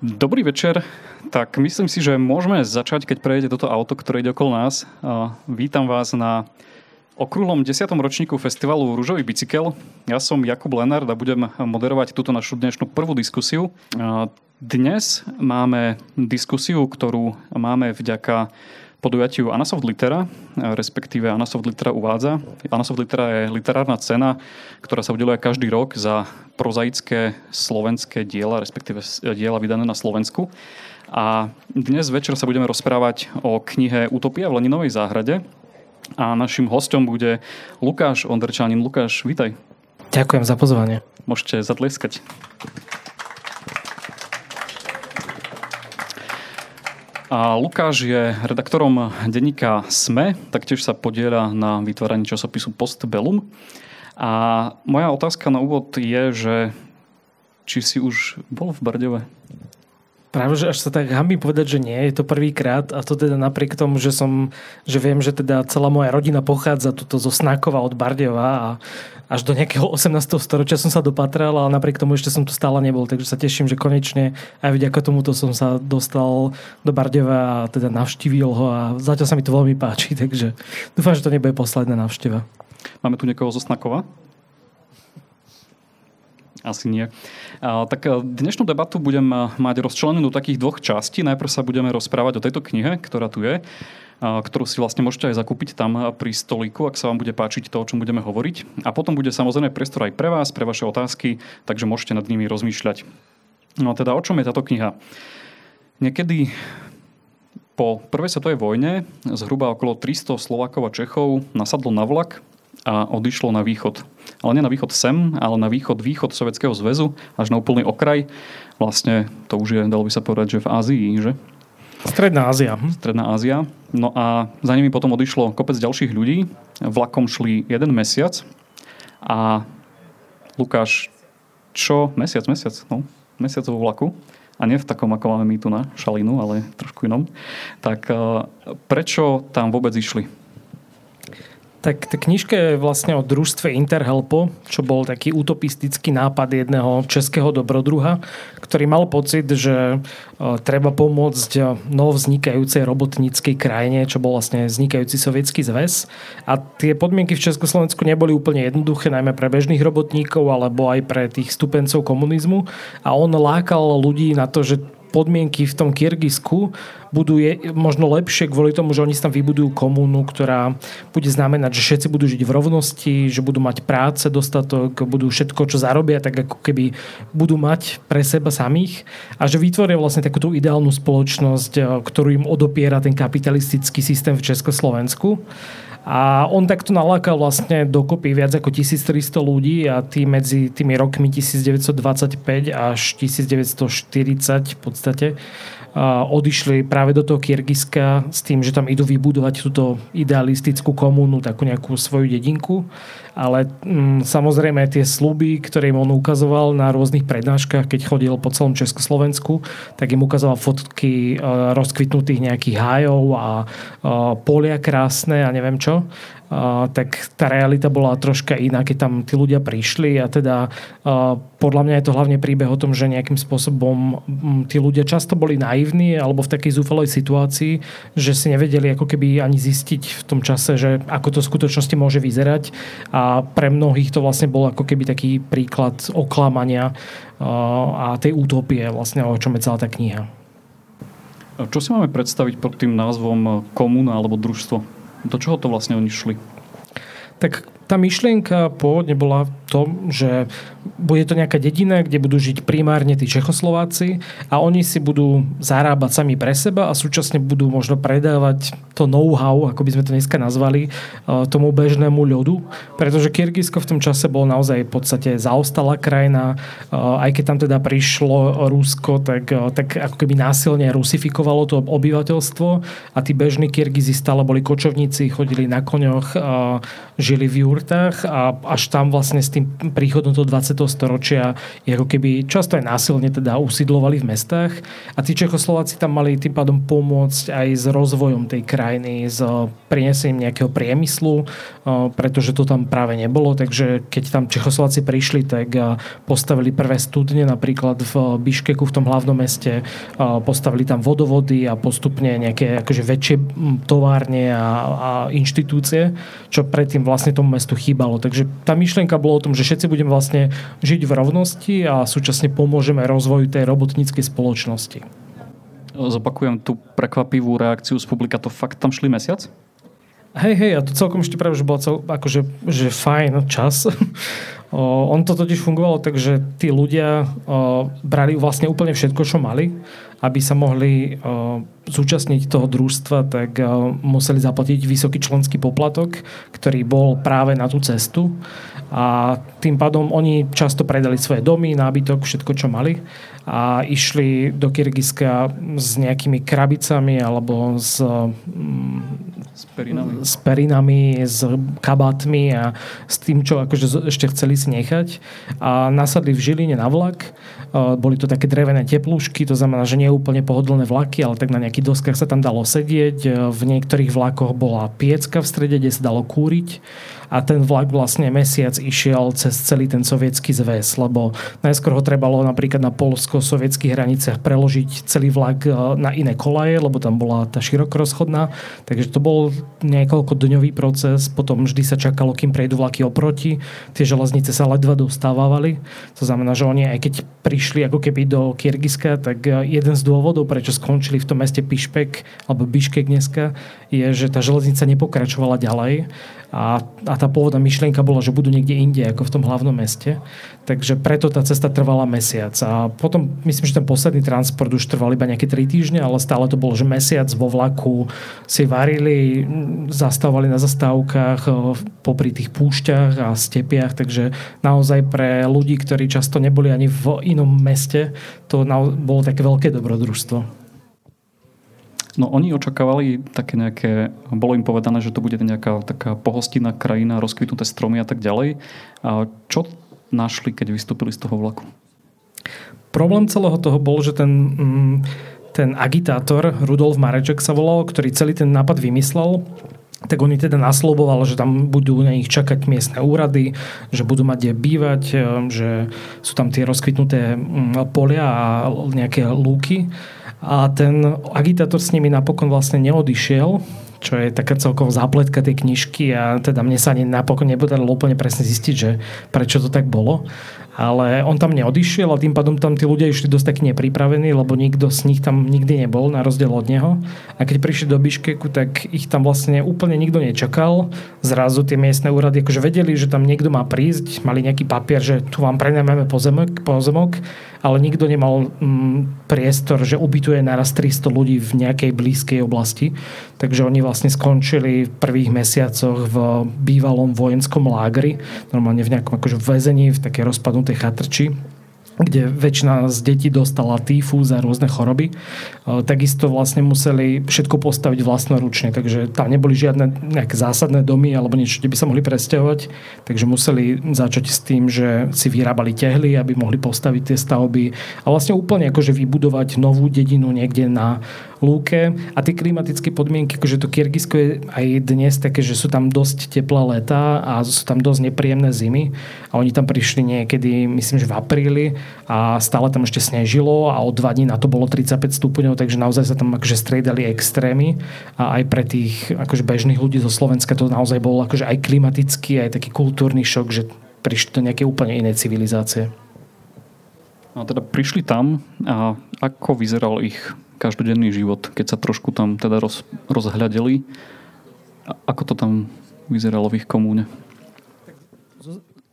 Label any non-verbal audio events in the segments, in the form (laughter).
Dobrý večer. Tak myslím si, že môžeme začať, keď prejde toto auto, ktoré ide okolo nás. Vítam vás na okrúhlom 10. ročníku festivalu Rúžový bicykel. Ja som Jakub Lenard a budem moderovať túto našu dnešnú prvú diskusiu. Dnes máme diskusiu, ktorú máme vďaka podujatiu Anasoft Litera, respektíve Anasoft Litera uvádza. Anasoft Litera je literárna cena, ktorá sa udeluje každý rok za prozaické slovenské diela, respektíve diela vydané na Slovensku. A dnes večer sa budeme rozprávať o knihe Utopia v Leninovej záhrade. A našim hostom bude Lukáš Ondrčanin. Lukáš, vítaj. Ďakujem za pozvanie. Môžete zatlieskať. A Lukáš je redaktorom denníka SME, taktiež sa podiela na vytváraní časopisu Postbellum. A moja otázka na úvod je, že či si už bol v Bardeve? Práve, že až sa tak hambím povedať, že nie, je to prvýkrát a to teda napriek tomu, že som, že viem, že teda celá moja rodina pochádza tuto zo Snakova od Bardeva a až do nejakého 18. storočia som sa dopatral, ale napriek tomu ešte som tu stále nebol, takže sa teším, že konečne aj vďaka tomuto som sa dostal do Bardeva a teda navštívil ho a zatiaľ sa mi to veľmi páči, takže dúfam, že to nebude posledná návšteva. Máme tu niekoho zo Snakova? Asi nie. Tak e, dnešnú debatu budem e, mať rozčlenenú do takých dvoch častí. Najprv sa budeme rozprávať o tejto knihe, ktorá tu je, ktorú si vlastne môžete aj zakúpiť tam e, pri stolíku, ak sa vám bude páčiť to, o čom budeme hovoriť. A potom bude samozrejme priestor aj pre vás, pre vaše otázky, takže môžete nad nimi rozmýšľať. No a teda o čom je táto kniha? Niekedy po prvej svetovej vojne zhruba okolo 300 Slovákov a Čechov nasadlo na vlak a odišlo na východ. Ale nie na východ sem, ale na východ, východ Sovjetského zväzu, až na úplný okraj. Vlastne to už je, dalo by sa povedať, že v Ázii, že? Stredná Ázia. Hm? Stredná Ázia. No a za nimi potom odišlo kopec ďalších ľudí. Vlakom šli jeden mesiac a Lukáš, čo? Mesiac, mesiac, no. Mesiac vo vlaku a nie v takom, ako máme my tu na Šalinu, ale trošku inom. Tak eh, prečo tam vôbec išli? Tak tá knižka je vlastne o družstve Interhelpo, čo bol taký utopistický nápad jedného českého dobrodruha, ktorý mal pocit, že e, treba pomôcť e, nov vznikajúcej robotníckej krajine, čo bol vlastne vznikajúci sovietský zväz. A tie podmienky v Československu neboli úplne jednoduché, najmä pre bežných robotníkov alebo aj pre tých stupencov komunizmu. A on lákal ľudí na to, že podmienky v tom Kyrgyzsku budú je, možno lepšie kvôli tomu, že oni tam vybudujú komúnu, ktorá bude znamenať, že všetci budú žiť v rovnosti, že budú mať práce dostatok, budú všetko, čo zarobia, tak ako keby budú mať pre seba samých a že vytvoria vlastne takúto ideálnu spoločnosť, eh, ktorú im odopiera ten kapitalistický systém v Československu. A on takto nalákal vlastne dokopy viac ako 1300 ľudí a tí medzi tými rokmi 1925 až 1940 v podstate odišli práve do toho Kyrgyzska s tým, že tam idú vybudovať túto idealistickú komúnu, takú nejakú svoju dedinku. Ale mm, samozrejme tie sluby, ktoré im on ukazoval na rôznych prednáškach, keď chodil po celom Československu, tak im ukazoval fotky uh, rozkvitnutých nejakých hájov a uh, polia krásne a neviem čo tak tá realita bola troška iná, keď tam tí ľudia prišli a teda podľa mňa je to hlavne príbeh o tom, že nejakým spôsobom tí ľudia často boli naivní alebo v takej zúfalej situácii, že si nevedeli ako keby ani zistiť v tom čase, že ako to v skutočnosti môže vyzerať a pre mnohých to vlastne bol ako keby taký príklad oklamania a tej útopie vlastne, o čom je celá tá kniha. Čo si máme predstaviť pod tým názvom komúna alebo družstvo? Do čoho to vlastne oni šli? Tak tá myšlienka pôvodne bola to, že bude to nejaká dedina, kde budú žiť primárne tí Čechoslováci a oni si budú zarábať sami pre seba a súčasne budú možno predávať to know-how, ako by sme to dneska nazvali, e, tomu bežnému ľudu. Pretože Kyrgyzsko v tom čase bolo naozaj v podstate zaostalá krajina. E, aj keď tam teda prišlo Rusko, tak, e, tak ako keby násilne rusifikovalo to obyvateľstvo a tí bežní Kyrgyzi stále boli kočovníci, chodili na koňoch, žili v jurtách a až tam vlastne s tým tým príchodom toho 20. storočia je ako keby často aj násilne teda usídlovali v mestách a tí Čechoslováci tam mali tým pádom pomôcť aj s rozvojom tej krajiny, s prinesením nejakého priemyslu, pretože to tam práve nebolo, takže keď tam Čechoslováci prišli, tak postavili prvé studne napríklad v Biškeku, v tom hlavnom meste, postavili tam vodovody a postupne nejaké akože väčšie továrne a, a inštitúcie, čo predtým vlastne tomu mestu chýbalo. Takže tá myšlienka bola o tom, že všetci budeme vlastne žiť v rovnosti a súčasne pomôžeme rozvoju tej robotníckej spoločnosti. Zopakujem tú prekvapivú reakciu z publika. To fakt tam šli mesiac? Hej, hej, a to celkom ešte práve, že bol cel, akože, že fajn čas. (laughs) o, on to totiž fungovalo tak, že tí ľudia o, brali vlastne úplne všetko, čo mali aby sa mohli uh, zúčastniť toho družstva, tak uh, museli zaplatiť vysoký členský poplatok, ktorý bol práve na tú cestu. A tým pádom oni často predali svoje domy, nábytok, všetko, čo mali a išli do Kyrgyzska s nejakými krabicami alebo s, mm, s, perinami. s perinami, s kabátmi a s tým, čo akože ešte chceli si nechať. A nasadli v Žiline na vlak. Boli to také drevené teplúšky, to znamená, že nie úplne pohodlné vlaky, ale tak na nejakých doskách sa tam dalo sedieť. V niektorých vlakoch bola piecka v strede, kde sa dalo kúriť a ten vlak vlastne mesiac išiel cez celý ten sovietský zväz, lebo najskôr ho trebalo napríklad na polsko-sovietských hraniciach preložiť celý vlak e, na iné kolaje, lebo tam bola tá širokorozchodná, takže to bol niekoľko dňový proces, potom vždy sa čakalo, kým prejdú vlaky oproti, tie železnice sa ledva dostávali, to znamená, že oni aj keď prišli ako keby do Kyrgyzska, tak e, jeden z dôvodov, prečo skončili v tom meste Pišpek alebo Biškek dneska, je, že tá železnica nepokračovala ďalej. A, a tá pôvodná myšlienka bola, že budú niekde inde, ako v tom hlavnom meste. Takže preto tá cesta trvala mesiac. A potom myslím, že ten posledný transport už trval iba nejaké 3 týždne, ale stále to bolo, že mesiac vo vlaku si varili, zastávali na zastávkach popri tých púšťach a stepiach, takže naozaj pre ľudí, ktorí často neboli ani v inom meste, to bolo také veľké dobrodružstvo. No oni očakávali také nejaké, bolo im povedané, že to bude nejaká taká pohostinná krajina, rozkvitnuté stromy a tak ďalej. A čo našli, keď vystúpili z toho vlaku? Problém celého toho bol, že ten, mm, ten agitátor Rudolf Mareček sa volal, ktorý celý ten nápad vymyslel, tak oni teda nasloboval, že tam budú na nich čakať miestne úrady, že budú mať kde bývať, že sú tam tie rozkvitnuté mm, polia a nejaké lúky a ten agitátor s nimi napokon vlastne neodišiel, čo je taká celková zápletka tej knižky a teda mne sa ani napokon nepodarilo úplne presne zistiť, že prečo to tak bolo. Ale on tam neodišiel a tým pádom tam tí ľudia išli dosť taký nepripravení, lebo nikto z nich tam nikdy nebol, na rozdiel od neho. A keď prišli do Biškeku, tak ich tam vlastne úplne nikto nečakal. Zrazu tie miestne úrady akože vedeli, že tam niekto má prísť, mali nejaký papier, že tu vám prenajmeme pozemok, pozemok ale nikto nemal mm, priestor, že ubytuje naraz 300 ľudí v nejakej blízkej oblasti. Takže oni vlastne skončili v prvých mesiacoch v bývalom vojenskom lágri, normálne v nejakom akože väzení, v takej rozpadnutej chatrči kde väčšina z detí dostala týfus a rôzne choroby. E, takisto vlastne museli všetko postaviť vlastnoručne, takže tam neboli žiadne nejaké zásadné domy alebo niečo, kde by sa mohli presťahovať, takže museli začať s tým, že si vyrábali tehly, aby mohli postaviť tie stavby a vlastne úplne akože vybudovať novú dedinu niekde na lúke a tie klimatické podmienky, akože to Kyrgyzsko je aj dnes také, že sú tam dosť teplé leta a sú tam dosť nepríjemné zimy a oni tam prišli niekedy, myslím, že v apríli a stále tam ešte snežilo a o dva dní na to bolo 35 stupňov, takže naozaj sa tam akože striedali extrémy a aj pre tých akože bežných ľudí zo Slovenska to naozaj bol akože aj klimatický, aj taký kultúrny šok, že prišli do nejaké úplne inej civilizácie. A teda prišli tam a ako vyzeral ich každodenný život, keď sa trošku tam teda roz, rozhľadeli. Ako to tam vyzeralo v ich komúne?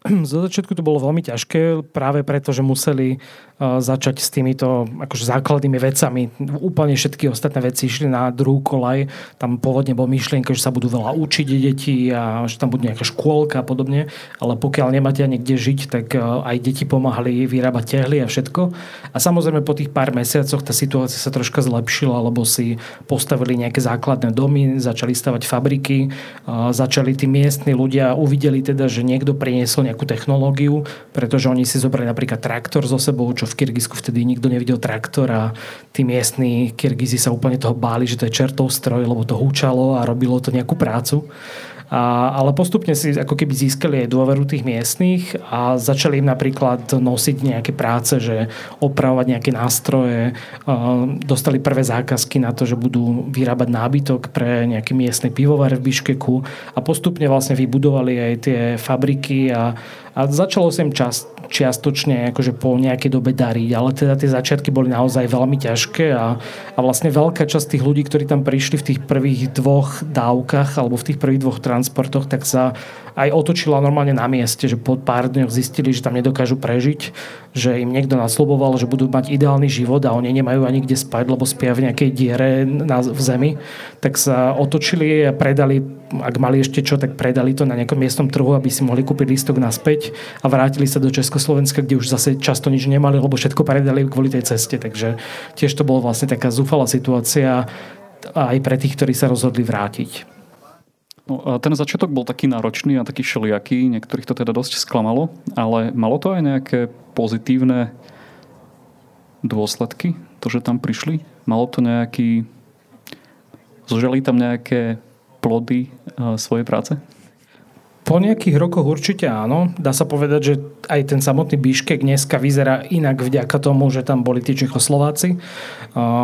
(clears throat) Zo začiatku to bolo veľmi ťažké práve preto, že museli začať s týmito akože základnými vecami. Úplne všetky ostatné veci išli na druhú kolaj. Tam pôvodne bol myšlienka, že sa budú veľa učiť deti a že tam bude nejaká škôlka a podobne. Ale pokiaľ nemáte ani kde žiť, tak e, aj deti pomáhali vyrábať tehly a všetko. A samozrejme po tých pár mesiacoch tá situácia sa troška zlepšila, lebo si postavili nejaké základné domy, začali stavať fabriky, začali tí miestni ľudia, uvideli teda, že niekto priniesol nejakú nejakú technológiu, pretože oni si zobrali napríklad traktor so sebou, čo v Kyrgyzsku vtedy nikto nevidel traktor a tí miestni Kyrgyzi sa úplne toho báli, že to je čertov stroj, lebo to húčalo a robilo to nejakú prácu. A, ale postupne si ako keby získali aj dôveru tých miestných a začali im napríklad nosiť nejaké práce, že opravovať nejaké nástroje, dostali prvé zákazky na to, že budú vyrábať nábytok pre nejaký miestny pivovar v Biškeku. A postupne vlastne vybudovali aj tie fabriky a, a začalo sa im čas, čiastočne akože po nejakej dobe dariť, ale teda tie začiatky boli naozaj veľmi ťažké a, a vlastne veľká časť tých ľudí, ktorí tam prišli v tých prvých dvoch dávkach alebo v tých prvých dvoch transportoch, tak sa aj otočila normálne na mieste, že po pár dňoch zistili, že tam nedokážu prežiť, že im niekto nasloboval, že budú mať ideálny život a oni nemajú ani kde spať, lebo spia v nejakej diere na, v zemi, tak sa otočili a predali, ak mali ešte čo, tak predali to na nejakom miestnom trhu, aby si mohli kúpiť lístok naspäť a vrátili sa do Československa, kde už zase často nič nemali, lebo všetko predali kvôli tej ceste. Takže tiež to bolo vlastne taká zúfalá situácia aj pre tých, ktorí sa rozhodli vrátiť. No, a ten začiatok bol taký náročný a taký šeliaký, niektorých to teda dosť sklamalo, ale malo to aj nejaké pozitívne dôsledky, to, že tam prišli? Malo to nejaký... Zožali tam nejaké plody svojej práce? Po nejakých rokoch určite áno. Dá sa povedať, že aj ten samotný Biškek dneska vyzerá inak vďaka tomu, že tam boli tí Čechoslováci.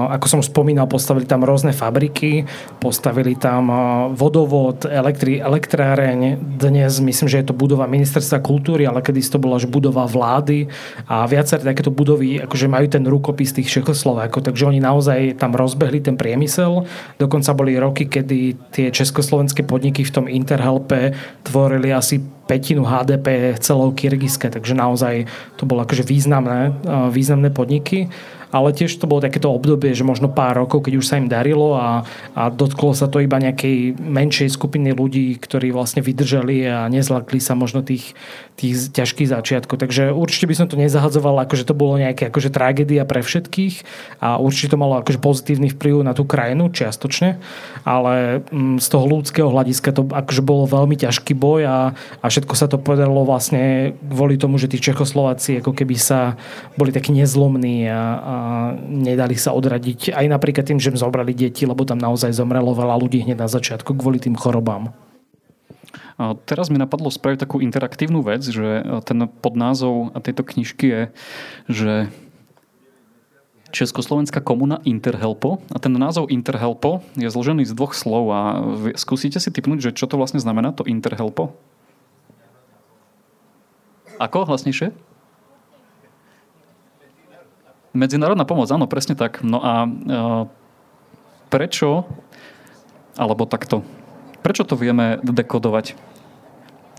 Ako som spomínal, postavili tam rôzne fabriky, postavili tam vodovod, elektri, elektráreň. Dnes myslím, že je to budova ministerstva kultúry, ale kedy to bola že budova vlády a viaceré takéto budovy akože majú ten rukopis tých Čechoslovákov, takže oni naozaj tam rozbehli ten priemysel. Dokonca boli roky, kedy tie československé podniky v tom Interhelpe tvorili tvorili asi petinu HDP celou Kyrgyzske, takže naozaj to bolo akože významné, významné podniky ale tiež to bolo takéto obdobie, že možno pár rokov, keď už sa im darilo a, a dotklo sa to iba nejakej menšej skupiny ľudí, ktorí vlastne vydržali a nezlakli sa možno tých, tých ťažkých začiatkov. Takže určite by som to nezahadzoval, akože to bolo nejaké akože tragédia pre všetkých a určite to malo akože pozitívny vplyv na tú krajinu čiastočne, ale mm, z toho ľudského hľadiska to akože bolo veľmi ťažký boj a, a všetko sa to podarilo vlastne kvôli tomu, že tí Čechoslováci ako keby sa boli takí nezlomní a, a nedali sa odradiť aj napríklad tým, že im zobrali deti, lebo tam naozaj zomrelo veľa ľudí hneď na začiatku kvôli tým chorobám. A teraz mi napadlo spraviť takú interaktívnu vec, že ten podnázov tejto knižky je, že Československá komuna Interhelpo. A ten názov Interhelpo je zložený z dvoch slov a skúsite si typnúť, že čo to vlastne znamená, to Interhelpo? Ako hlasnejšie? Medzinárodná pomoc, áno, presne tak. No a e, prečo, alebo takto, prečo to vieme dekodovať,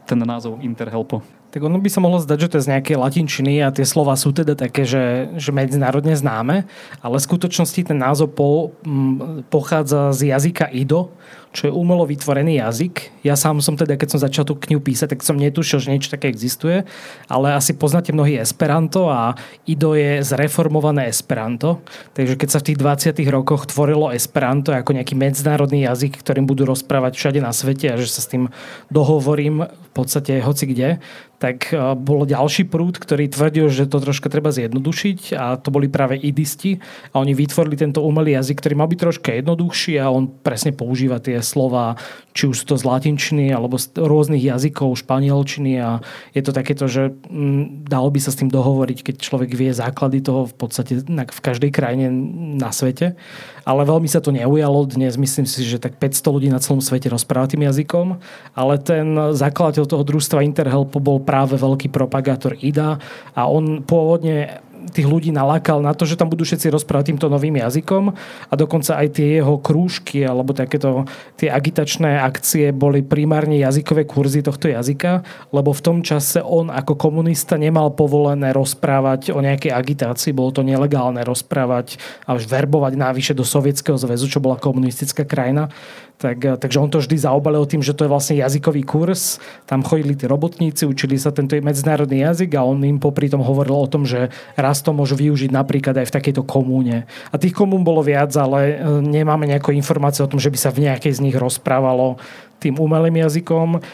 ten názov Interhelpo? Tak ono by sa mohlo zdať, že to je z nejakej latinčiny a tie slova sú teda také, že, že medzinárodne známe, ale v skutočnosti ten názov po, m, pochádza z jazyka Ido, čo je umelo vytvorený jazyk. Ja sám som teda, keď som začal tú knihu písať, tak som netušil, že niečo také existuje, ale asi poznáte mnohí Esperanto a Ido je zreformované Esperanto. Takže keď sa v tých 20. rokoch tvorilo Esperanto ako nejaký medzinárodný jazyk, ktorým budú rozprávať všade na svete a že sa s tým dohovorím v podstate hoci kde, tak e, bol ďalší prúd, ktorý tvrdil, že to troška treba zjednodušiť a to boli práve idisti a oni vytvorili tento umelý jazyk, ktorý mal byť troška jednoduchší a on presne používa tie slova, či už sú to z latinčiny alebo z rôznych jazykov, španielčiny a je to takéto, že mm, dalo by sa s tým dohovoriť, keď človek vie základy toho v podstate v každej krajine na svete. Ale veľmi sa to neujalo dnes. Myslím si, že tak 500 ľudí na celom svete rozpráva tým jazykom, ale ten zakladateľ toho družstva Interhelp bol práve veľký propagátor IDA a on pôvodne tých ľudí nalákal na to, že tam budú všetci rozprávať týmto novým jazykom a dokonca aj tie jeho krúžky alebo takéto tie agitačné akcie boli primárne jazykové kurzy tohto jazyka, lebo v tom čase on ako komunista nemal povolené rozprávať o nejakej agitácii, bolo to nelegálne rozprávať a už verbovať návyše do Sovietskeho zväzu, čo bola komunistická krajina. Tak, eh, takže on to vždy zaobalil tým, že to je vlastne jazykový kurz. Tam chodili tí robotníci, učili sa tento medzinárodný jazyk a on im popri tom hovoril o tom, že raz to môžu využiť napríklad aj v takejto komúne. A tých komún bolo viac, ale eh, nemáme nejaké informácie o tom, že by sa v nejakej z nich rozprávalo tým umelým jazykom.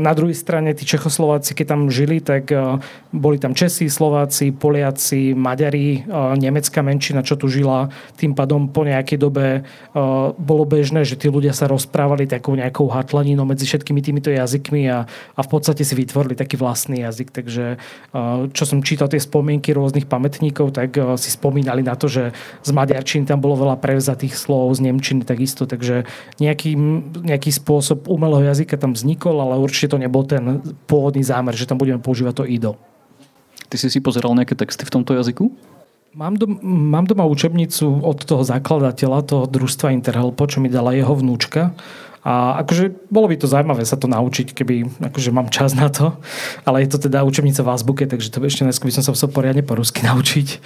Na druhej strane tí Čechoslováci, keď tam žili, tak boli tam Česi, Slováci, Poliaci, Maďari, nemecká menšina, čo tu žila. Tým pádom po nejakej dobe bolo bežné, že tí ľudia sa rozprávali takou nejakou hatlaninou medzi všetkými týmito jazykmi a, a v podstate si vytvorili taký vlastný jazyk. Takže čo som čítal tie spomienky rôznych pamätníkov, tak si spomínali na to, že z maďarčiny tam bolo veľa prevzatých slov, z nemčiny takisto, takže nejaký, nejaký spôsob umelého jazyka tam vznikol, ale určite to nebol ten pôvodný zámer, že tam budeme používať to IDO. Ty si si pozeral nejaké texty v tomto jazyku? Mám, dom, mám doma učebnicu od toho zakladateľa, toho družstva Interhelpo, čo mi dala jeho vnúčka. A akože bolo by to zaujímavé sa to naučiť, keby akože mám čas na to. Ale je to teda učebnica v azbuke, takže to ešte dnes by som sa musel poriadne po rusky (laughs) naučiť.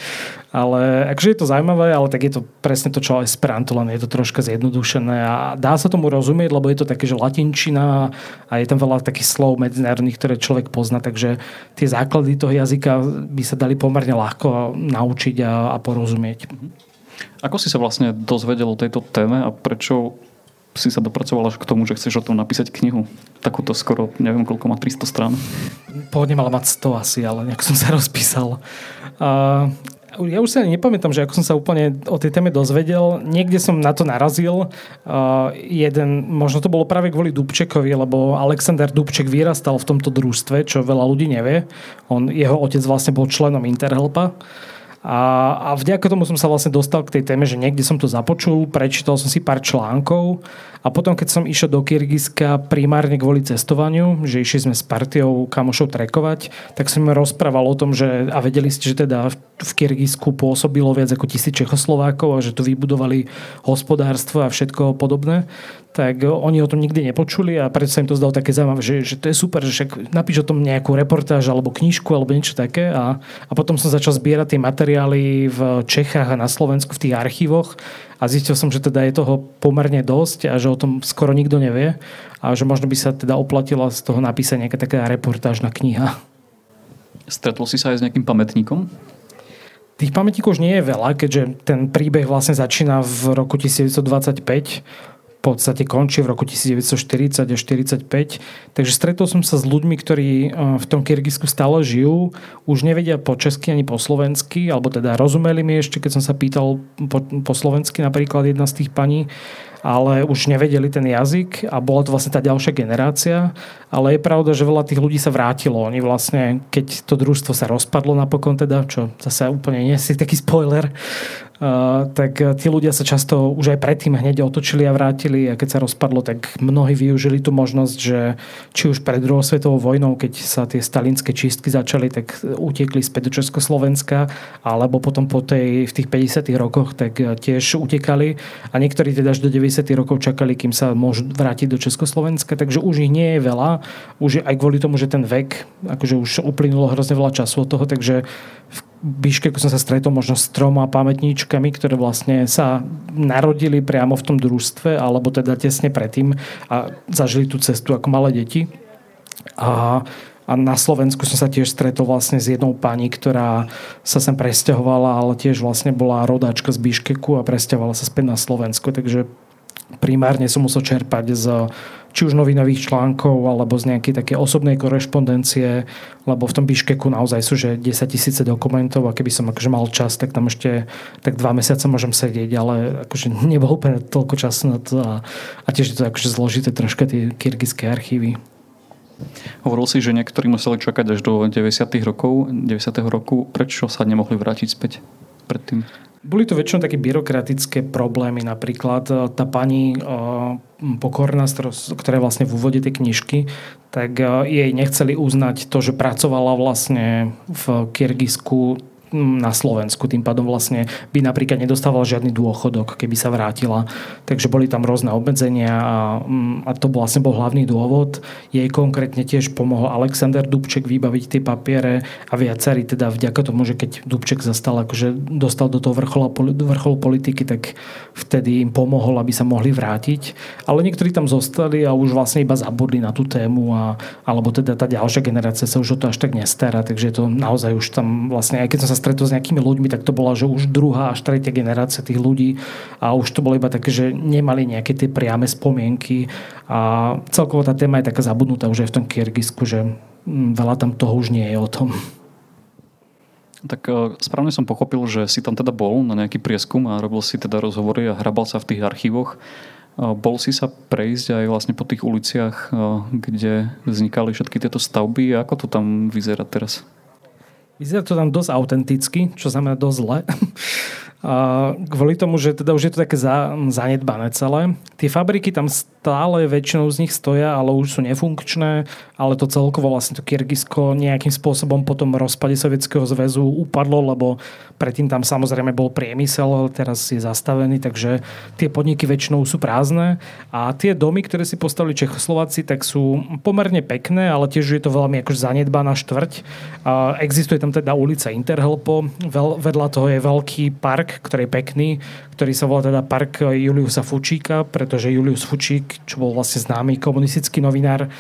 Ale akože je to zaujímavé, ale tak je to presne to, čo aj Esperanto, len je to troška zjednodušené a dá sa tomu rozumieť, lebo je to také, že latinčina a je tam veľa takých slov medzinárodných, ktoré človek pozná, takže tie základy toho jazyka by sa dali pomerne ľahko naučiť a, a porozumieť. Ako si sa vlastne dozvedel o tejto téme a prečo si sa dopracoval až k tomu, že chceš o tom napísať knihu. Takúto skoro, neviem koľko má, 300 strán. Pôvodne mala mať 100 asi, ale nejak som sa (laughs) rozpísal. Uh, ja už sa nepamätám, že ako som sa úplne o tej téme dozvedel. Niekde som na to narazil. Uh, jeden, možno to bolo práve kvôli Dubčekovi, lebo Alexander Dubček vyrastal v tomto družstve, čo veľa ľudí nevie. On, jeho otec vlastne bol členom Interhelpa. A, a vďaka tomu som sa vlastne dostal k tej téme, že niekde som to započul, prečítal som si pár článkov a potom, keď som išiel do Kyrgyzska primárne kvôli cestovaniu, že išli sme s partiou kamošov trekovať, tak som im rozprával o tom, že a vedeli ste, že teda v Kyrgyzsku pôsobilo viac ako tisíc Čechoslovákov a že tu vybudovali hospodárstvo a všetko podobné tak oni o tom nikdy nepočuli a preto sa im to zdalo také zaujímavé, že, že to je super, že však napíš o tom nejakú reportáž alebo knižku alebo niečo také a, a potom som začal zbierať tie materiály v Čechách a na Slovensku v tých archívoch a zistil som, že teda je toho pomerne dosť a že o tom skoro nikto nevie a že možno by sa teda oplatila z toho napísať nejaká taká reportážna kniha. Stretol si sa aj s nejakým pamätníkom? Tých pamätníkov už nie je veľa, keďže ten príbeh vlastne začína v roku 1925 podstate končí v roku 1940 až 45. Takže stretol som sa s ľuďmi, ktorí e, v tom Kyrgyzsku stále žijú, už nevedia po česky ani po slovensky, alebo teda rozumeli mi ešte, keď som sa pýtal po, po slovensky napríklad jedna z tých paní, ale už nevedeli ten jazyk a bola to vlastne tá ďalšia generácia. Ale je pravda, že veľa tých ľudí sa vrátilo. Oni vlastne, keď to družstvo sa rozpadlo napokon teda, čo zase úplne nie je taký spoiler, tak tí ľudia sa často už aj predtým hneď otočili a vrátili a keď sa rozpadlo, tak mnohí využili tú možnosť, že či už pred druhou svetovou vojnou, keď sa tie stalinské čistky začali, tak utekli späť do Československa alebo potom po tej, v tých 50 rokoch, tak tiež utekali. A niektorí teda až do 90 rokov čakali, kým sa môžu vrátiť do Československa, takže už ich nie je veľa, už aj kvôli tomu, že ten vek, akože už uplynulo hrozne veľa času od toho, takže v Biškeku som sa stretol možno s troma pamätníčkami, ktoré vlastne sa narodili priamo v tom družstve, alebo teda tesne predtým a zažili tú cestu ako malé deti. A, a na Slovensku som sa tiež stretol vlastne s jednou pani, ktorá sa sem presťahovala, ale tiež vlastne bola rodáčka z Biškeku a presťahovala sa späť na Slovensko, takže primárne som musel čerpať z či už novinových článkov alebo z nejakej také osobnej korešpondencie, lebo v tom Biškeku naozaj sú že 10 tisíce dokumentov a keby som akože mal čas, tak tam ešte tak dva mesiace môžem sedieť, ale akože nebolo úplne toľko času na to a, a tiež je to akože zložité troška tie kyrgyzské archívy. Hovoril si, že niektorí museli čakať až do 90. rokov, 90. roku. Prečo sa nemohli vrátiť späť predtým? Boli to väčšinou také byrokratické problémy. Napríklad e, tá pani e, Pokorná, ktorá je vlastne v úvode tej knižky, tak e, jej nechceli uznať to, že pracovala vlastne v Kyrgyzsku na Slovensku. Tým pádom vlastne by napríklad nedostával žiadny dôchodok, keby sa vrátila. Takže boli tam rôzne obmedzenia a, mm, a to vlastne bol hlavný dôvod. Jej konkrétne tiež pomohol Alexander Dubček vybaviť tie papiere a viacerí teda vďaka tomu, že keď Dubček zastal, akože dostal do toho vrchola, vrcholu politiky, tak vtedy im pomohol, aby sa mohli vrátiť. Ale niektorí tam zostali a už vlastne iba zabudli na tú tému a, alebo teda tá ďalšia generácia sa už o to až tak nestará, takže to naozaj už tam vlastne, aj keď som sa stretol s nejakými ľuďmi, tak to bola, že už druhá až tretia generácia tých ľudí a už to bolo iba také, že nemali nejaké tie priame spomienky a celkovo tá téma je taká zabudnutá už aj v tom Kyrgyzsku, že mm, veľa tam toho už nie je o tom. Tak e, správne som pochopil, že si tam teda bol na nejaký prieskum a robil si teda rozhovory a hrabal sa v tých archívoch. E, bol si sa prejsť aj vlastne po tých uliciach, e, kde vznikali všetky tieto stavby. Ako to tam vyzerá teraz? Vyzerá to tam dosť autenticky, čo znamená dosť zle. Kvôli tomu, že teda už je to také za, zanedbané celé. Tie fabriky tam stále väčšinou z nich stoja, ale už sú nefunkčné, ale to celkovo vlastne to Kyrgyzsko nejakým spôsobom po tom rozpade Sovietskeho zväzu upadlo, lebo predtým tam samozrejme bol priemysel, teraz je zastavený, takže tie podniky väčšinou sú prázdne a tie domy, ktoré si postavili Čechoslováci, tak sú pomerne pekné, ale tiež je to veľmi akož zanedbaná štvrť. A existuje tam teda ulica Interhelpo, vedľa toho je veľký park, ktorý je pekný, ktorý sa volá teda Park Juliusa Fučíka, pretože Julius Fučík, čo bol vlastne známy komunistický novinár eh,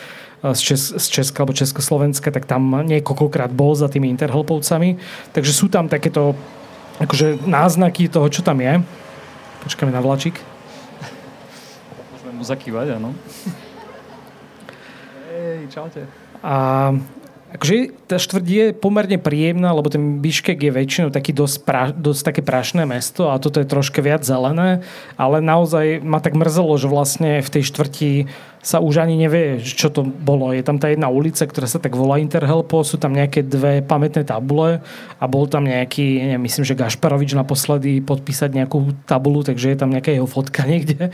z, Čes- z Česka alebo Československa, tak tam niekoľkokrát bol za tými Interhelpovcami. Takže sú tam takéto akože náznaky toho, čo tam je. Počkáme na vlačík. Môžeme mu zakývať, áno. (laughs) Ej, čaute. A Akože tá štvrť je pomerne príjemná, lebo ten Biškek je väčšinou taký dosť, pra, dosť také prašné mesto a toto je troške viac zelené, ale naozaj ma tak mrzelo, že vlastne v tej štvrti sa už ani nevie, čo to bolo. Je tam tá jedna ulica, ktorá sa tak volá Interhelpo, sú tam nejaké dve pamätné tabule a bol tam nejaký, neviem, myslím, že Gašparovič naposledy podpísať nejakú tabulu, takže je tam nejaká jeho fotka (laughs) niekde.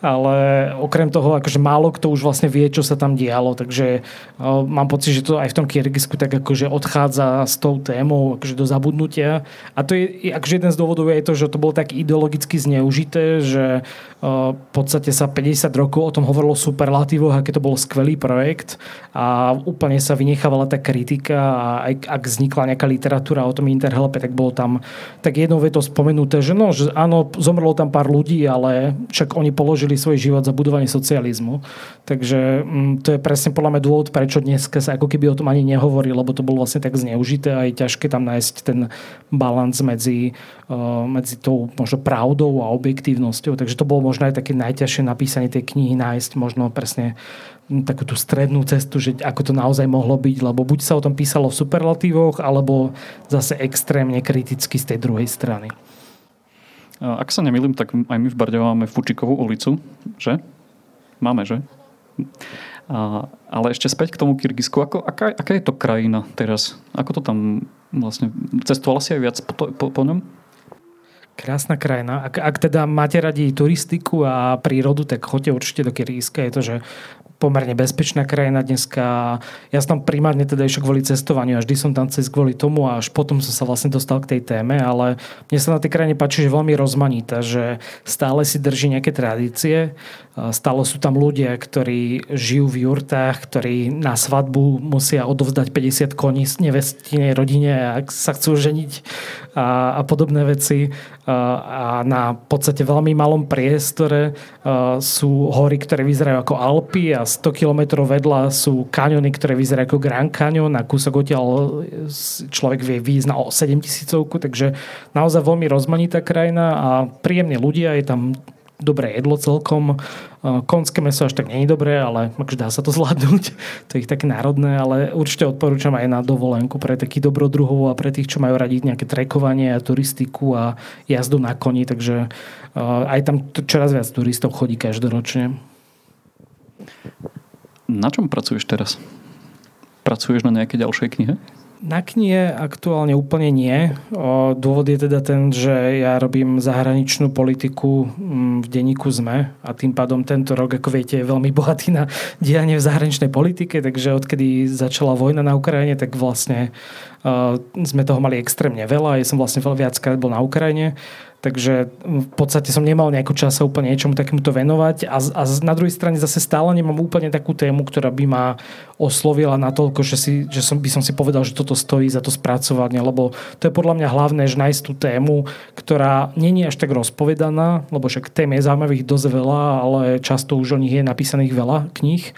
Ale okrem toho, akože málo kto už vlastne vie, čo sa tam dialo, takže uh, mám pocit, že to aj v tom Kyrgyzsku tak akože odchádza s tou témou akože do zabudnutia. A to je akože jeden z dôvodov je to, že to bolo tak ideologicky zneužité, že v podstate sa 50 rokov o tom hovorilo super superlatívoch, aké to bol skvelý projekt a úplne sa vynechávala tá kritika a aj ak vznikla nejaká literatúra o tom Interhelpe, tak bolo tam tak jednou vetou spomenuté, že no, že áno, zomrlo tam pár ľudí, ale však oni položili svoj život za budovanie socializmu. Takže mm, to je presne podľa mňa dôvod, prečo dnes sa ako keby o tom ani nehovorí, lebo to bolo vlastne tak zneužité a je ťažké tam nájsť ten balans medzi, uh, medzi tou možno pravdou a objektívnosťou. Takže to bolo možno aj také najťažšie napísanie tej knihy nájsť možno presne takú tú strednú cestu, že ako to naozaj mohlo byť, lebo buď sa o tom písalo v superlatívoch, alebo zase extrémne kriticky z tej druhej strany. Ak sa nemýlim, tak aj my v Barde máme Fučikovú ulicu, že? Máme, že? Ale ešte späť k tomu Kyrgyzsku. Ako, aká, aká je to krajina teraz? Ako to tam vlastne... Cestovala si aj viac po, po, po ňom? Krásna krajina. Ak, ak teda máte radi turistiku a prírodu, tak choďte určite do Kyrgyzska. Je to, že pomerne bezpečná krajina dneska. Ja som tam primárne teda išiel kvôli cestovaniu a vždy som tam cez kvôli tomu a až potom som sa vlastne dostal k tej téme, ale mne sa na tej krajine páči, že veľmi rozmanitá, že stále si drží nejaké tradície, stále sú tam ľudia, ktorí žijú v jurtách, ktorí na svadbu musia odovzdať 50 koní nevestinej rodine, ak sa chcú ženiť a, a podobné veci. A na podstate veľmi malom priestore sú hory, ktoré vyzerajú ako Alpy a 100 km vedľa sú kaniony, ktoré vyzerajú ako Grand Canyon a kúsok odtiaľ človek vie výjsť na 7 tisícovku, takže naozaj veľmi rozmanitá krajina a príjemne ľudia, je tam dobré jedlo celkom. Konské meso až tak nie je dobré, ale akože dá sa to zvládnuť. (laughs) To je ich také národné, ale určite odporúčam aj na dovolenku pre takých dobrodruhov a pre tých, čo majú radiť nejaké trekovanie a turistiku a jazdu na koni, takže aj tam čoraz viac turistov chodí každoročne. Na čom pracuješ teraz? Pracuješ na nejakej ďalšej knihe? Na knihe aktuálne úplne nie. Dôvod je teda ten, že ja robím zahraničnú politiku mm, v denníku ZME a tým pádom tento rok, ako viete, je veľmi bohatý na dianie v zahraničnej politike, takže odkedy začala vojna na Ukrajine, tak vlastne sme toho mali extrémne veľa. Ja som vlastne viackrát bol na Ukrajine Takže v podstate som nemal nejakú čas sa úplne niečomu takémuto venovať a, a na druhej strane zase stále nemám úplne takú tému, ktorá by ma oslovila natoľko, že, si, že som, by som si povedal, že toto stojí za to spracovanie, lebo to je podľa mňa hlavné, že nájsť tú tému, ktorá není až tak rozpovedaná, lebo však tém je zaujímavých dosť veľa, ale často už o nich je napísaných veľa kníh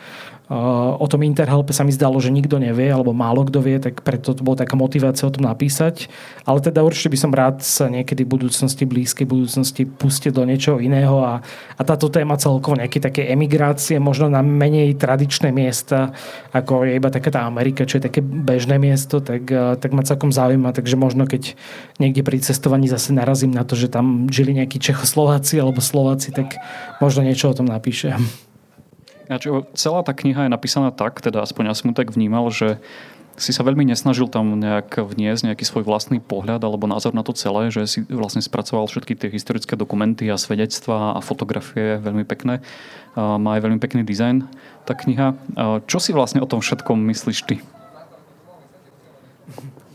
o tom Interhelpe sa mi zdalo, že nikto nevie, alebo málo kto vie, tak preto to bola taká motivácia o tom napísať. Ale teda určite by som rád sa niekedy v budúcnosti, blízkej budúcnosti pustil do niečoho iného a, a táto téma celkovo nejaké také emigrácie, možno na menej tradičné miesta, ako je iba taká tá Amerika, čo je také bežné miesto, tak, tak ma celkom zaujíma. Takže možno keď niekde pri cestovaní zase narazím na to, že tam žili nejakí Čechoslováci alebo Slováci, tak možno niečo o tom napíšem. Celá tá kniha je napísaná tak, teda aspoň ja som tak vnímal, že si sa veľmi nesnažil tam nejak vniesť nejaký svoj vlastný pohľad alebo názor na to celé, že si vlastne spracoval všetky tie historické dokumenty a svedectvá a fotografie veľmi pekné. Má aj veľmi pekný dizajn tá kniha. Čo si vlastne o tom všetkom myslíš ty?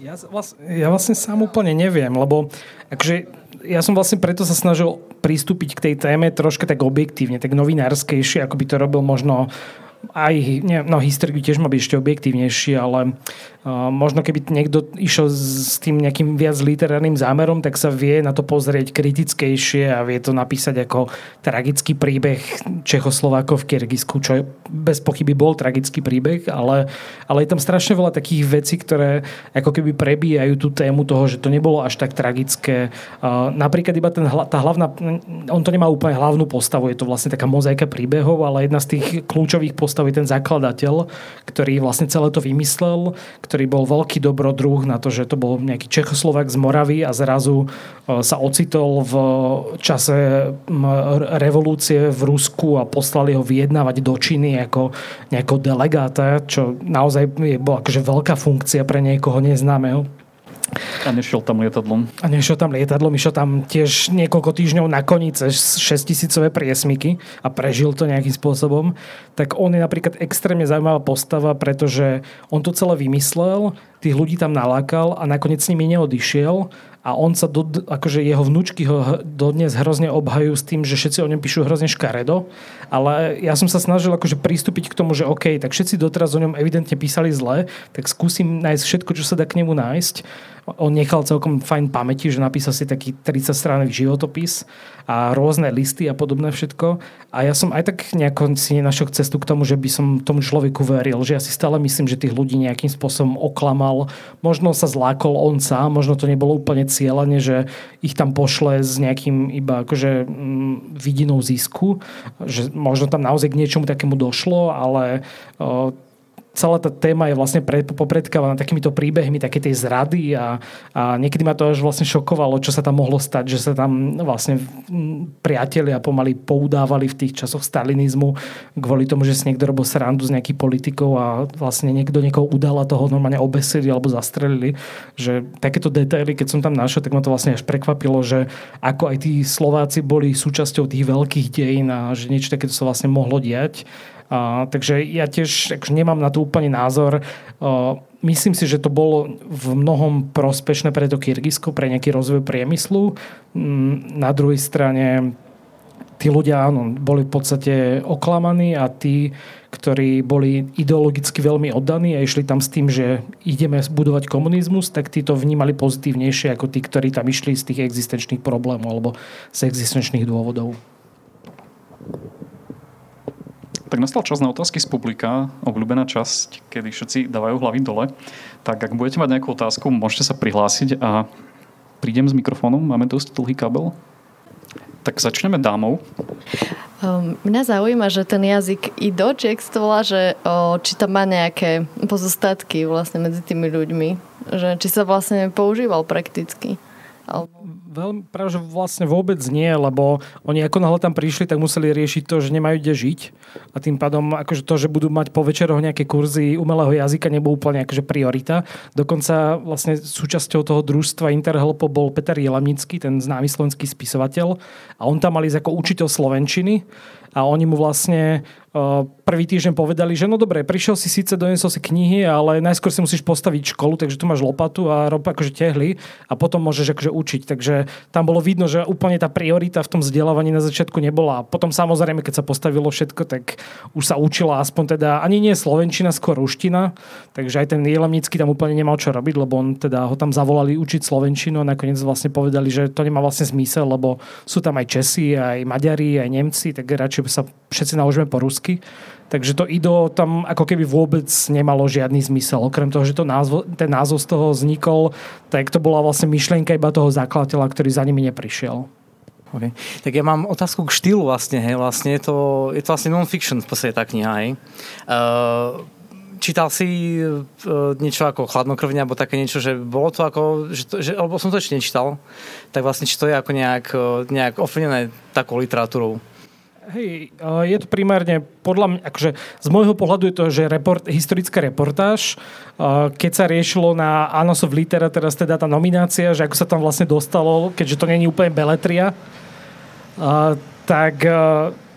Ja, vlastne, ja vlastne sám úplne neviem, lebo akože ja som vlastne preto sa snažil pristúpiť k tej téme troška tak objektívne, tak novinárskejšie, ako by to robil možno aj, nie, no historik by tiež mal byť ešte objektívnejší, ale možno keby niekto išiel s tým nejakým viac literárnym zámerom, tak sa vie na to pozrieť kritickejšie a vie to napísať ako tragický príbeh Čechoslovákov v Kyrgyzsku, čo bez pochyby bol tragický príbeh, ale, ale je tam strašne veľa takých vecí, ktoré ako keby prebíjajú tú tému toho, že to nebolo až tak tragické. Napríklad iba ten, tá hlavná, on to nemá úplne hlavnú postavu, je to vlastne taká mozaika príbehov, ale jedna z tých kľúčových postav je ten zakladateľ, ktorý vlastne celé to vymyslel, ktorý bol veľký dobrodruh na to, že to bol nejaký Čechoslovak z Moravy a zrazu e, sa ocitol v čase revolúcie v Rusku a poslali ho vyjednávať do Číny ako nejakého delegáta, čo naozaj je bola akože veľká funkcia pre niekoho neznámeho. A nešiel tam lietadlom. A nešiel tam lietadlom, išiel tam tiež niekoľko týždňov na koni cez 6000 priesmiky a prežil to nejakým spôsobom. Tak on je napríklad extrémne zaujímavá postava, pretože on to celé vymyslel, tých ľudí tam nalákal a nakoniec s nimi neodišiel a on sa, do, akože jeho vnúčky ho dodnes hrozne obhajú s tým, že všetci o ňom píšu hrozne škaredo, ale ja som sa snažil akože pristúpiť k tomu, že OK, tak všetci doteraz o ňom evidentne písali zle, tak skúsim nájsť všetko, čo sa dá k nemu nájsť on nechal celkom fajn pamäti, že napísal si taký 30 stránový životopis a rôzne listy a podobné všetko. A ja som aj tak nejako si nenašiel cestu k tomu, že by som tomu človeku veril. Že ja si stále myslím, že tých ľudí nejakým spôsobom oklamal. Možno sa zlákol on sám, možno to nebolo úplne cieľane, že ich tam pošle s nejakým iba akože mm, vidinou zisku. Že možno tam naozaj k niečomu takému došlo, ale celá tá téma je vlastne popredkávaná takýmito príbehmi také tej zrady a, a niekedy ma to až vlastne šokovalo, čo sa tam mohlo stať, že sa tam vlastne priatelia pomaly poudávali v tých časoch stalinizmu kvôli tomu, že si niekto robil srandu z nejakých politikov a vlastne niekto niekoho udal a toho normálne obesili alebo zastrelili. Že takéto detaily, keď som tam našiel, tak ma to vlastne až prekvapilo, že ako aj tí Slováci boli súčasťou tých veľkých dejín a že niečo takéto sa vlastne mohlo diať. Takže ja tiež akože nemám na to úplne názor. Myslím si, že to bolo v mnohom prospešné pre to Kyrgyzsko, pre nejaký rozvoj priemyslu. Mm, na druhej strane tí ľudia áno, boli v podstate oklamaní a tí, ktorí boli ideologicky veľmi oddaní a išli tam s tým, že ideme budovať komunizmus, tak tí to vnímali pozitívnejšie ako tí, ktorí tam išli z tých existenčných problémov alebo z existenčných dôvodov. Tak nastal čas na otázky z publika, obľúbená časť, kedy všetci dávajú hlavy dole. Tak ak budete mať nejakú otázku, môžete sa prihlásiť a prídem s mikrofónom. Máme dosť dlhý kabel. Tak začneme dámou. Um, mňa zaujíma, že ten jazyk Ido, či to volá, že o, či tam má nejaké pozostatky vlastne medzi tými ľuďmi. Že, či sa vlastne používal prakticky. Veľmi, práve, že vlastne vôbec nie, lebo oni ako náhle tam prišli, tak museli riešiť to, že nemajú kde žiť. A tým pádom akože to, že budú mať po večeroch nejaké kurzy umelého jazyka, nebol úplne akože priorita. Dokonca vlastne súčasťou toho družstva Interhelpo bol Peter Jelamnický, ten známy slovenský spisovateľ. A on tam mali ako učiteľ slovenčiny a oni mu vlastne prvý týždeň povedali, že no dobre, prišiel si síce, donesol si knihy, ale najskôr si musíš postaviť školu, takže tu máš lopatu a rob akože tehly a potom môžeš akože učiť. Takže tam bolo vidno, že úplne tá priorita v tom vzdelávaní na začiatku nebola. A potom samozrejme, keď sa postavilo všetko, tak už sa učila aspoň teda ani nie slovenčina, skôr ruština. Takže aj ten Jelemnický tam úplne nemal čo robiť, lebo on teda ho tam zavolali učiť slovenčinu a nakoniec vlastne povedali, že to nemá vlastne zmysel, lebo sú tam aj Česi, aj Maďari, aj Nemci, tak radšej sa všetci naučíme po rusky Takže to IDO tam ako keby vôbec nemalo žiadny zmysel. Okrem toho, že to názvo, ten názov z toho vznikol, tak to bola vlastne myšlienka iba toho zakladateľa, ktorý za nimi neprišiel. Okay. Tak ja mám otázku k štýlu vlastne, hej. Vlastne je to, je to vlastne non-fiction v podstate tá kniha, hej. Uh, čítal si uh, niečo ako chladnokrvne, alebo také niečo, že bolo to ako, že, to, že alebo som to ešte nečítal, tak vlastne či to je ako nejak, uh, nejak ovplyvnené takou literatúrou? Hej, je to primárne, podľa mňa, akože z môjho pohľadu je to, že report, historická reportáž, keď sa riešilo na Annals of Litera, teraz teda tá nominácia, že ako sa tam vlastne dostalo, keďže to není úplne beletria, tak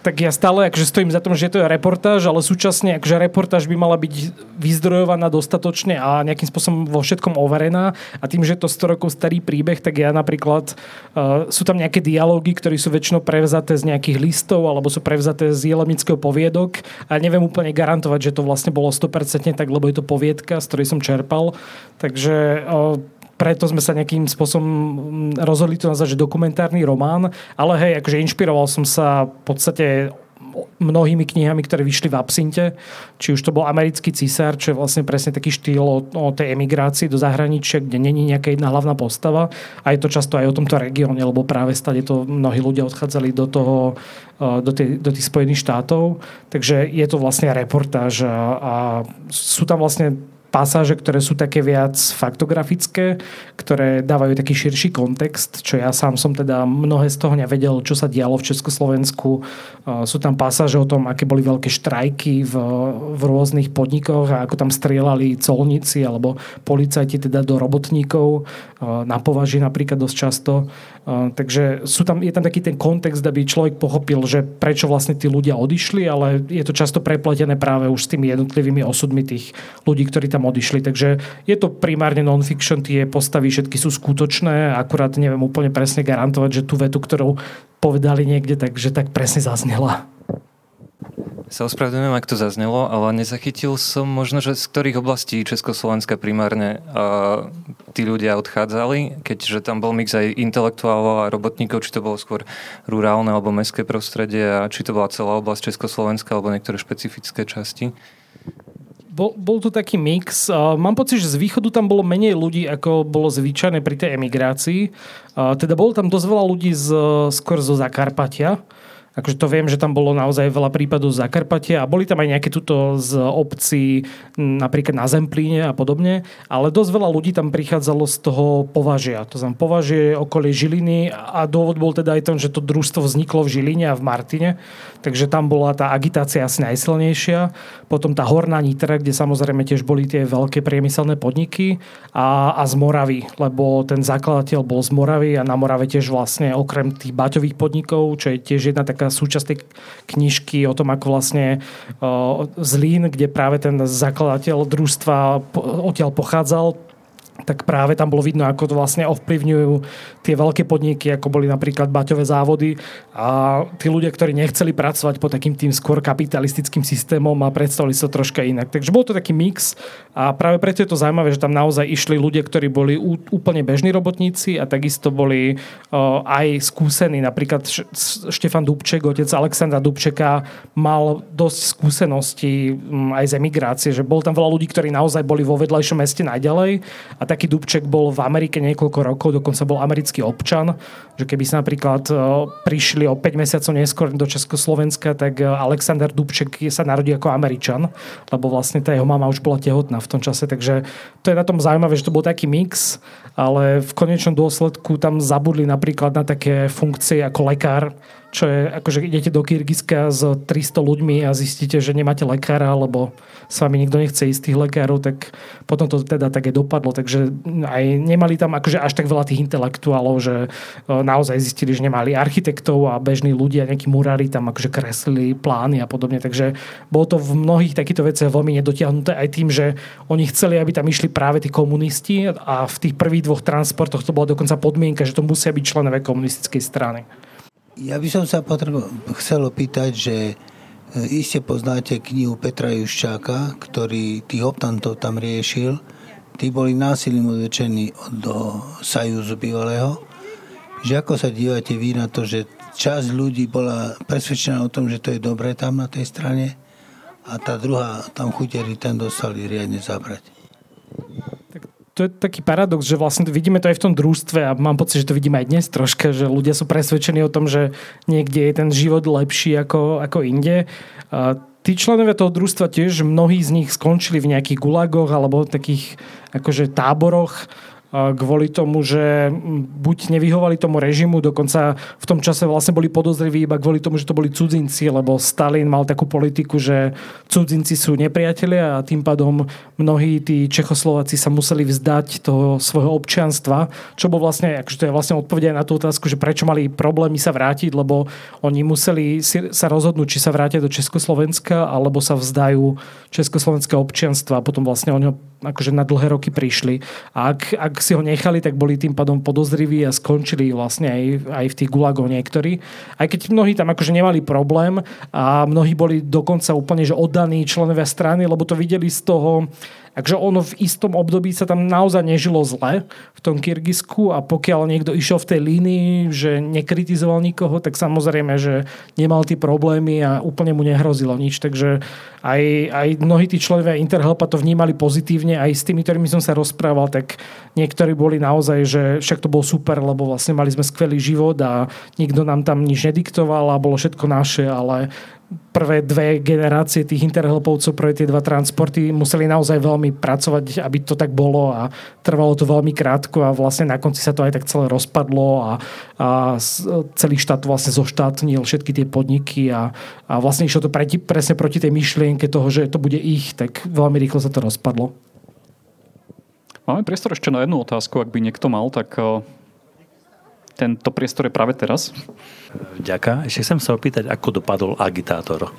tak ja stále akože stojím za tom, že to je reportáž, ale súčasne akože reportáž by mala byť vyzdrojovaná dostatočne a nejakým spôsobom vo všetkom overená a tým, že je to 100 rokov starý príbeh, tak ja napríklad uh, sú tam nejaké dialógy, ktoré sú väčšinou prevzaté z nejakých listov alebo sú prevzaté z jelemického poviedok a neviem úplne garantovať, že to vlastne bolo 100% tak, lebo je to poviedka, z ktorej som čerpal. Takže uh, preto sme sa nejakým spôsobom mm, rozhodli to nazvať, že dokumentárny román, ale hej, akože inšpiroval som sa v podstate mnohými knihami, ktoré vyšli v Absinte. Či už to bol Americký císar, čo je vlastne presne taký štýl o, o tej emigrácii do zahraničia, kde není nejaká jedna hlavná postava. A je to často aj o tomto regióne, lebo práve stade to mnohí ľudia odchádzali do toho, e, do, tej, do tých Spojených štátov. Takže je to vlastne reportáž a, a sú tam vlastne pasáže, ktoré sú také viac faktografické, ktoré dávajú taký širší kontext, čo ja sám som teda mnohé z toho nevedel, čo sa dialo v Československu. Sú tam pasáže o tom, aké boli veľké štrajky v, v rôznych podnikoch a ako tam strieľali colníci alebo policajti teda do robotníkov na považi napríklad dosť často. Takže sú tam, je tam taký ten kontext, aby človek pochopil, že prečo vlastne tí ľudia odišli, ale je to často prepletené práve už s tými jednotlivými osudmi tých ľudí, ktorí tam odišli. Takže je to primárne non-fiction, tie postavy všetky sú skutočné, akurát neviem úplne presne garantovať, že tú vetu, ktorú povedali niekde, takže tak presne zaznela. Sa ospravedlňujem, ak to zaznelo, ale nezachytil som možno, že z ktorých oblastí Československa primárne uh, tí ľudia odchádzali, keďže tam bol mix aj intelektuálov a robotníkov, či to bolo skôr rurálne alebo mestské prostredie a či to bola celá oblasť Československa alebo niektoré špecifické časti bol, bol tu taký mix. Mám pocit, že z východu tam bolo menej ľudí, ako bolo zvyčajné pri tej emigrácii. Teda bolo tam dosť veľa ľudí z, skôr zo Zakarpatia. Akože to viem, že tam bolo naozaj veľa prípadov z Zakarpatia a boli tam aj nejaké tuto z obcí, napríklad na Zemplíne a podobne, ale dosť veľa ľudí tam prichádzalo z toho považia. To znamená považie okolie Žiliny a dôvod bol teda aj ten, že to družstvo vzniklo v Žiline a v Martine, takže tam bola tá agitácia asi najsilnejšia. Potom tá Horná Nitra, kde samozrejme tiež boli tie veľké priemyselné podniky a, a z Moravy, lebo ten zakladateľ bol z Moravy a na Morave tiež vlastne okrem tých baťových podnikov, čo je tiež jedna taká súčasť tej knižky o tom, ako vlastne Zlín, kde práve ten zakladateľ družstva odtiaľ pochádzal, tak práve tam bolo vidno, ako to vlastne ovplyvňujú tie veľké podniky, ako boli napríklad baťové závody a tí ľudia, ktorí nechceli pracovať pod takým tým skôr kapitalistickým systémom a predstavili sa troška inak. Takže bol to taký mix a práve preto je to zaujímavé, že tam naozaj išli ľudia, ktorí boli úplne bežní robotníci a takisto boli uh, aj skúsení. Napríklad Štefan Dubček, otec Alexandra Dubčeka, mal dosť skúseností um, aj z emigrácie, že bol tam veľa ľudí, ktorí naozaj boli vo vedľajšom meste najďalej a taký Dubček bol v Amerike niekoľko rokov, dokonca bol americký občan, že keby sa napríklad e, prišli o 5 mesiacov neskôr do Československa, tak e, Alexander Dubček sa narodí ako Američan, lebo vlastne tá jeho mama už bola tehotná v tom čase, takže to je na tom zaujímavé, že to bol taký mix, ale v konečnom dôsledku tam zabudli napríklad na také funkcie ako lekár, čo je, akože idete do Kyrgyzska s 300 ľuďmi a zistíte, že nemáte lekára, alebo s vami nikto nechce ísť tých lekárov, tak potom to teda také dopadlo. Takže aj nemali tam akože až tak veľa tých intelektuálov, že e, naozaj zistili, že nemali architektov a bežní ľudia, nejakí murári tam akože kreslili plány a podobne. Takže bolo to v mnohých takýchto veciach veľmi nedotiahnuté aj tým, že oni chceli, aby tam išli práve tí komunisti a v tých prvých dvoch transportoch to bola dokonca podmienka, že to musia byť členové komunistickej strany. Ja by som sa potrebo, chcel opýtať, že e, iste poznáte knihu Petra Juščáka, ktorý tých optantov tam riešil. Tí boli násilím odvečení do Sajúzu bývalého. Že ako sa dívate vy na to, že časť ľudí bola presvedčená o tom, že to je dobré tam na tej strane a tá druhá, tam chuteri, ten dostali riadne zabrať. To je taký paradox, že vlastne vidíme to aj v tom družstve a mám pocit, že to vidíme aj dnes troška, že ľudia sú presvedčení o tom, že niekde je ten život lepší ako, ako inde. A tí členovia toho družstva tiež, mnohí z nich skončili v nejakých gulagoch alebo takých akože táboroch kvôli tomu, že buď nevyhovali tomu režimu, dokonca v tom čase vlastne boli podozriví iba kvôli tomu, že to boli cudzinci, lebo Stalin mal takú politiku, že cudzinci sú nepriatelia a tým pádom mnohí tí Čechoslováci sa museli vzdať toho svojho občianstva, čo bol vlastne, akože to je vlastne odpovedia na tú otázku, že prečo mali problémy sa vrátiť, lebo oni museli sa rozhodnúť, či sa vrátia do Československa, alebo sa vzdajú československého občianstva a potom vlastne oni akože na dlhé roky prišli. A ak, ak si ho nechali, tak boli tým pádom podozriví a skončili vlastne aj, aj v tých gulagoch niektorí. Aj keď mnohí tam akože nemali problém a mnohí boli dokonca úplne že oddaní členovia strany, lebo to videli z toho, Takže ono v istom období sa tam naozaj nežilo zle v tom Kyrgyzsku a pokiaľ niekto išiel v tej línii, že nekritizoval nikoho, tak samozrejme, že nemal tie problémy a úplne mu nehrozilo nič. Takže aj, aj mnohí tí členovia Interhelpa to vnímali pozitívne, aj s tými, ktorými som sa rozprával, tak niektorí boli naozaj, že však to bol super, lebo vlastne mali sme skvelý život a nikto nám tam nič nediktoval a bolo všetko naše, ale prvé dve generácie tých interhelpovcov, prvé tie dva transporty museli naozaj veľmi pracovať, aby to tak bolo a trvalo to veľmi krátko a vlastne na konci sa to aj tak celé rozpadlo a, a celý štát vlastne zoštátnil všetky tie podniky a, a vlastne išlo to preti, presne proti tej myšlienke toho, že to bude ich, tak veľmi rýchlo sa to rozpadlo. Máme priestor ešte na jednu otázku, ak by niekto mal, tak tento priestor je práve teraz. Ďaká. Ešte chcem sa opýtať, ako dopadol agitátor.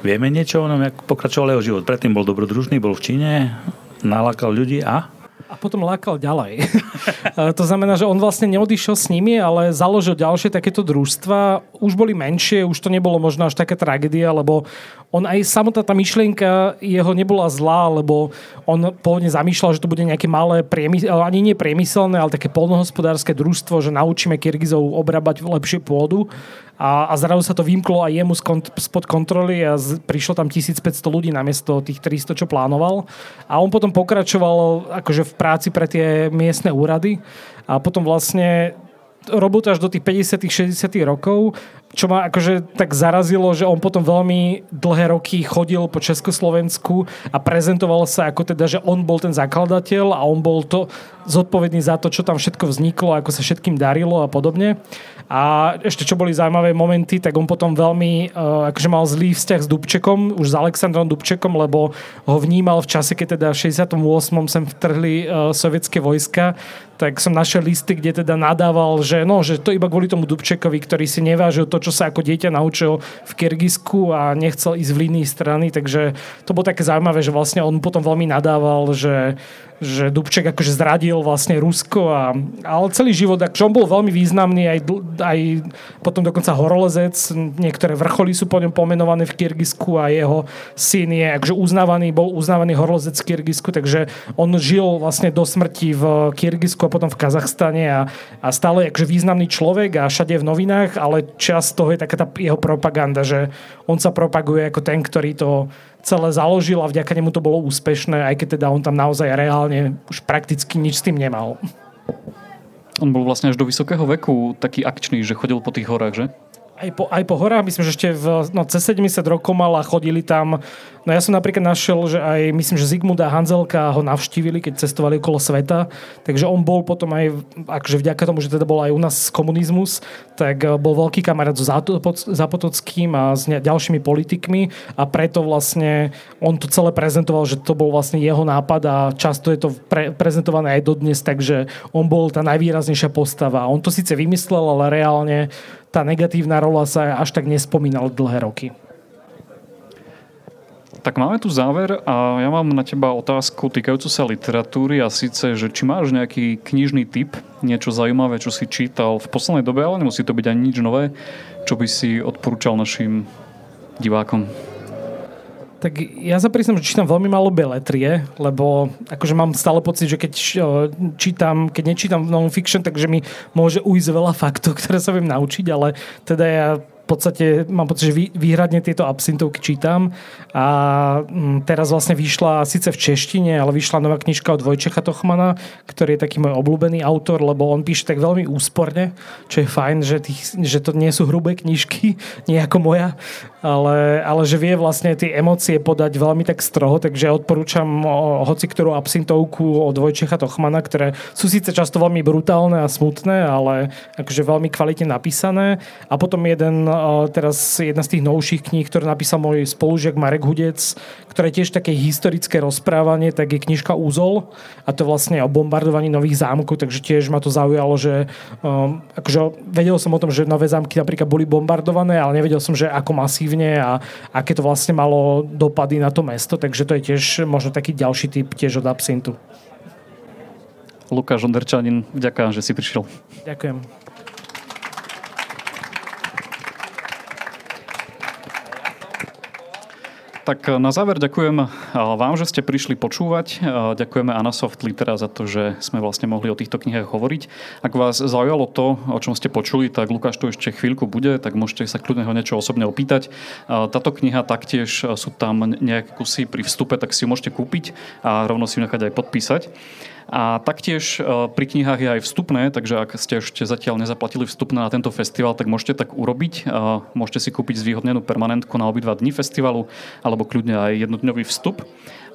Vieme niečo o ňom, ako pokračoval jeho život? Predtým bol dobrodružný, bol v Číne, nalákal ľudí a? A potom lákal ďalej. (laughs) to znamená, že on vlastne neodišiel s nimi, ale založil ďalšie takéto družstva. Už boli menšie, už to nebolo možno až taká tragédia, lebo on aj samotná tá myšlienka jeho nebola zlá, lebo on pôvodne zamýšľal, že to bude nejaké malé, priemysel, ani nie priemyselné, ale také polnohospodárske družstvo, že naučíme Kyrgyzov obrábať lepšie pôdu a, a zrazu sa to vymklo aj jemu spod kontroly a z, prišlo tam 1500 ľudí namiesto tých 300, čo plánoval. A on potom pokračoval akože v práci pre tie miestne úrady a potom vlastne robil to až do tých 50 60 rokov čo ma akože tak zarazilo, že on potom veľmi dlhé roky chodil po Československu a prezentoval sa ako teda, že on bol ten zakladateľ a on bol to zodpovedný za to, čo tam všetko vzniklo, ako sa všetkým darilo a podobne. A ešte čo boli zaujímavé momenty, tak on potom veľmi uh, akože mal zlý vzťah s Dubčekom, už s Alexandrom Dubčekom, lebo ho vnímal v čase, keď teda v 68. sem vtrhli uh, sovietské vojska, tak som našiel listy, kde teda nadával, že no, že to iba kvôli tomu Dubčekovi, ktorý si nevážil to, čo sa ako dieťa naučil v Kyrgyzsku a nechcel ísť v línii strany, takže to bolo také zaujímavé, že vlastne on potom veľmi nadával, že že Dubček akože zradil vlastne Rusko a, ale celý život, akože on bol veľmi významný aj, aj potom dokonca horolezec, niektoré vrcholy sú po ňom pomenované v Kyrgyzsku a jeho syn je akože uznávaný, bol uznávaný horolezec v Kyrgyzsku, takže on žil vlastne do smrti v Kyrgyzsku a potom v Kazachstane a, a stále je akože významný človek a všade v novinách, ale čas toho je taká tá jeho propaganda, že on sa propaguje ako ten, ktorý to celé založil a vďaka nemu to bolo úspešné, aj keď teda on tam naozaj reálne už prakticky nič s tým nemal. On bol vlastne až do vysokého veku taký akčný, že chodil po tých horách, že? Aj po, aj po horách, myslím, že ešte v, no, cez 70 rokov mal a chodili tam No ja som napríklad našiel, že aj myslím, že Zigmund Hanzelka ho navštívili, keď cestovali okolo sveta, takže on bol potom aj, akože vďaka tomu, že teda bol aj u nás komunizmus, tak eh, bol veľký kamarát so Zapotockým a s ďalšími politikmi a preto vlastne on to celé prezentoval, že to bol vlastne jeho nápad a často je to pre, prezentované aj dodnes, takže on bol tá najvýraznejšia postava. On to síce vymyslel, ale reálne tá negatívna rola sa až tak nespomínala dlhé roky. Tak máme tu záver a ja mám na teba otázku týkajúcu sa literatúry a síce, že či máš nejaký knižný typ, niečo zaujímavé, čo si čítal v poslednej dobe, ale nemusí to byť ani nič nové, čo by si odporúčal našim divákom. Tak ja sa priznám, že čítam veľmi málo beletrie, lebo akože mám stále pocit, že keď čítam, keď nečítam non-fiction, takže mi môže ujsť veľa faktov, (laughs) ktoré sa viem naučiť, ale teda ja podstate mám pocit, že výhradne tieto absintovky čítam a mm, teraz vlastne vyšla síce v češtine, ale vyšla nová knižka od Vojčecha Tochmana, ktorý je taký môj obľúbený autor, lebo on píše tak veľmi úsporne, čo je fajn, že, tých, že to nie sú hrubé knižky, nie ako moja, ale, ale že vie vlastne tie emócie podať veľmi tak stroho, takže odporúčam hoci ktorú absintovku od Vojčecha Tochmana, ktoré sú síce často veľmi brutálne a smutné, ale akože veľmi kvalitne napísané. A potom jeden, teraz jedna z tých novších kníh, ktoré napísal môj spolužiak Marek Hudec, ktoré tiež také historické rozprávanie, tak je knižka Úzol a to vlastne o bombardovaní nových zámkov, takže tiež ma to zaujalo, že um, akože vedel som o tom, že nové zámky napríklad boli bombardované, ale nevedel som, že ako masívne a aké to vlastne malo dopady na to mesto, takže to je tiež možno taký ďalší typ tiež od absintu. Lukáš Onderčanin, ďakujem, že si prišiel. Ďakujem. Tak e, na záver ďakujem e, vám, že ste prišli počúvať. E, ďakujeme Anasoft Litera za to, že sme vlastne mohli o týchto knihách hovoriť. Ak vás zaujalo to, o čom ste počuli, tak Lukáš tu ešte chvíľku bude, tak môžete sa kľudne ho niečo osobne opýtať. Táto kniha taktiež sú tam nejaké kusy pri vstupe, tak si ju môžete kúpiť a rovno si ju nechať aj podpísať. A taktiež e, pri knihách je aj vstupné, takže ak ste ešte zatiaľ nezaplatili vstupné na tento festival, tak môžete tak urobiť. E, môžete si kúpiť zvýhodnenú permanentku na obidva dní festivalu alebo kľudne aj jednodňový vstup.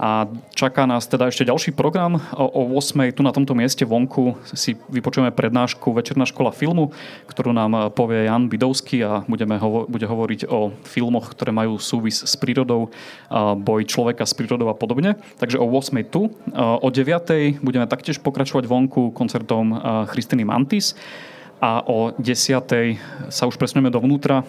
A čaká nás teda ešte ďalší program. O 8. tu na tomto mieste vonku si vypočujeme prednášku Večerná škola filmu, ktorú nám povie Jan Bidovský a budeme hovo- bude hovoriť o filmoch, ktoré majú súvis s prírodou, boj človeka s prírodou a podobne. Takže o 8. tu. O 9. budeme taktiež pokračovať vonku koncertom Christiny Mantis a o 10. sa už presneme dovnútra,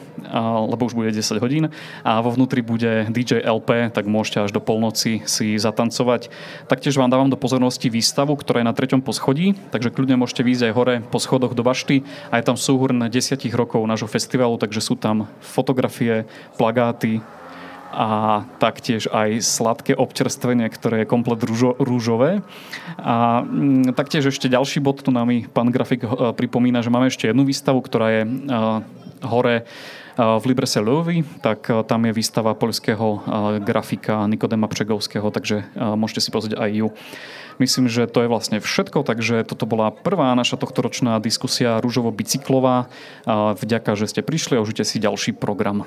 lebo už bude 10 hodín a vo vnútri bude DJ LP, tak môžete až do polnoci si zatancovať. Taktiež vám dávam do pozornosti výstavu, ktorá je na treťom poschodí, takže kľudne môžete výjsť aj hore po schodoch do bašty a je tam súhrn 10 rokov nášho festivalu, takže sú tam fotografie, plagáty, a taktiež aj sladké občerstvenie, ktoré je komplet rúžo, rúžové. A mm, taktiež ešte ďalší bod, tu nám pán grafik uh, pripomína, že máme ešte jednu výstavu, ktorá je uh, hore uh, v Librese Lovi, tak tam je výstava poľského grafika Nikodema Přegovského, takže môžete si pozrieť aj ju. Myslím, že to je vlastne všetko, takže toto bola prvá naša tohtoročná diskusia rúžovo-bicyklová. Vďaka, že ste prišli a užite si ďalší program.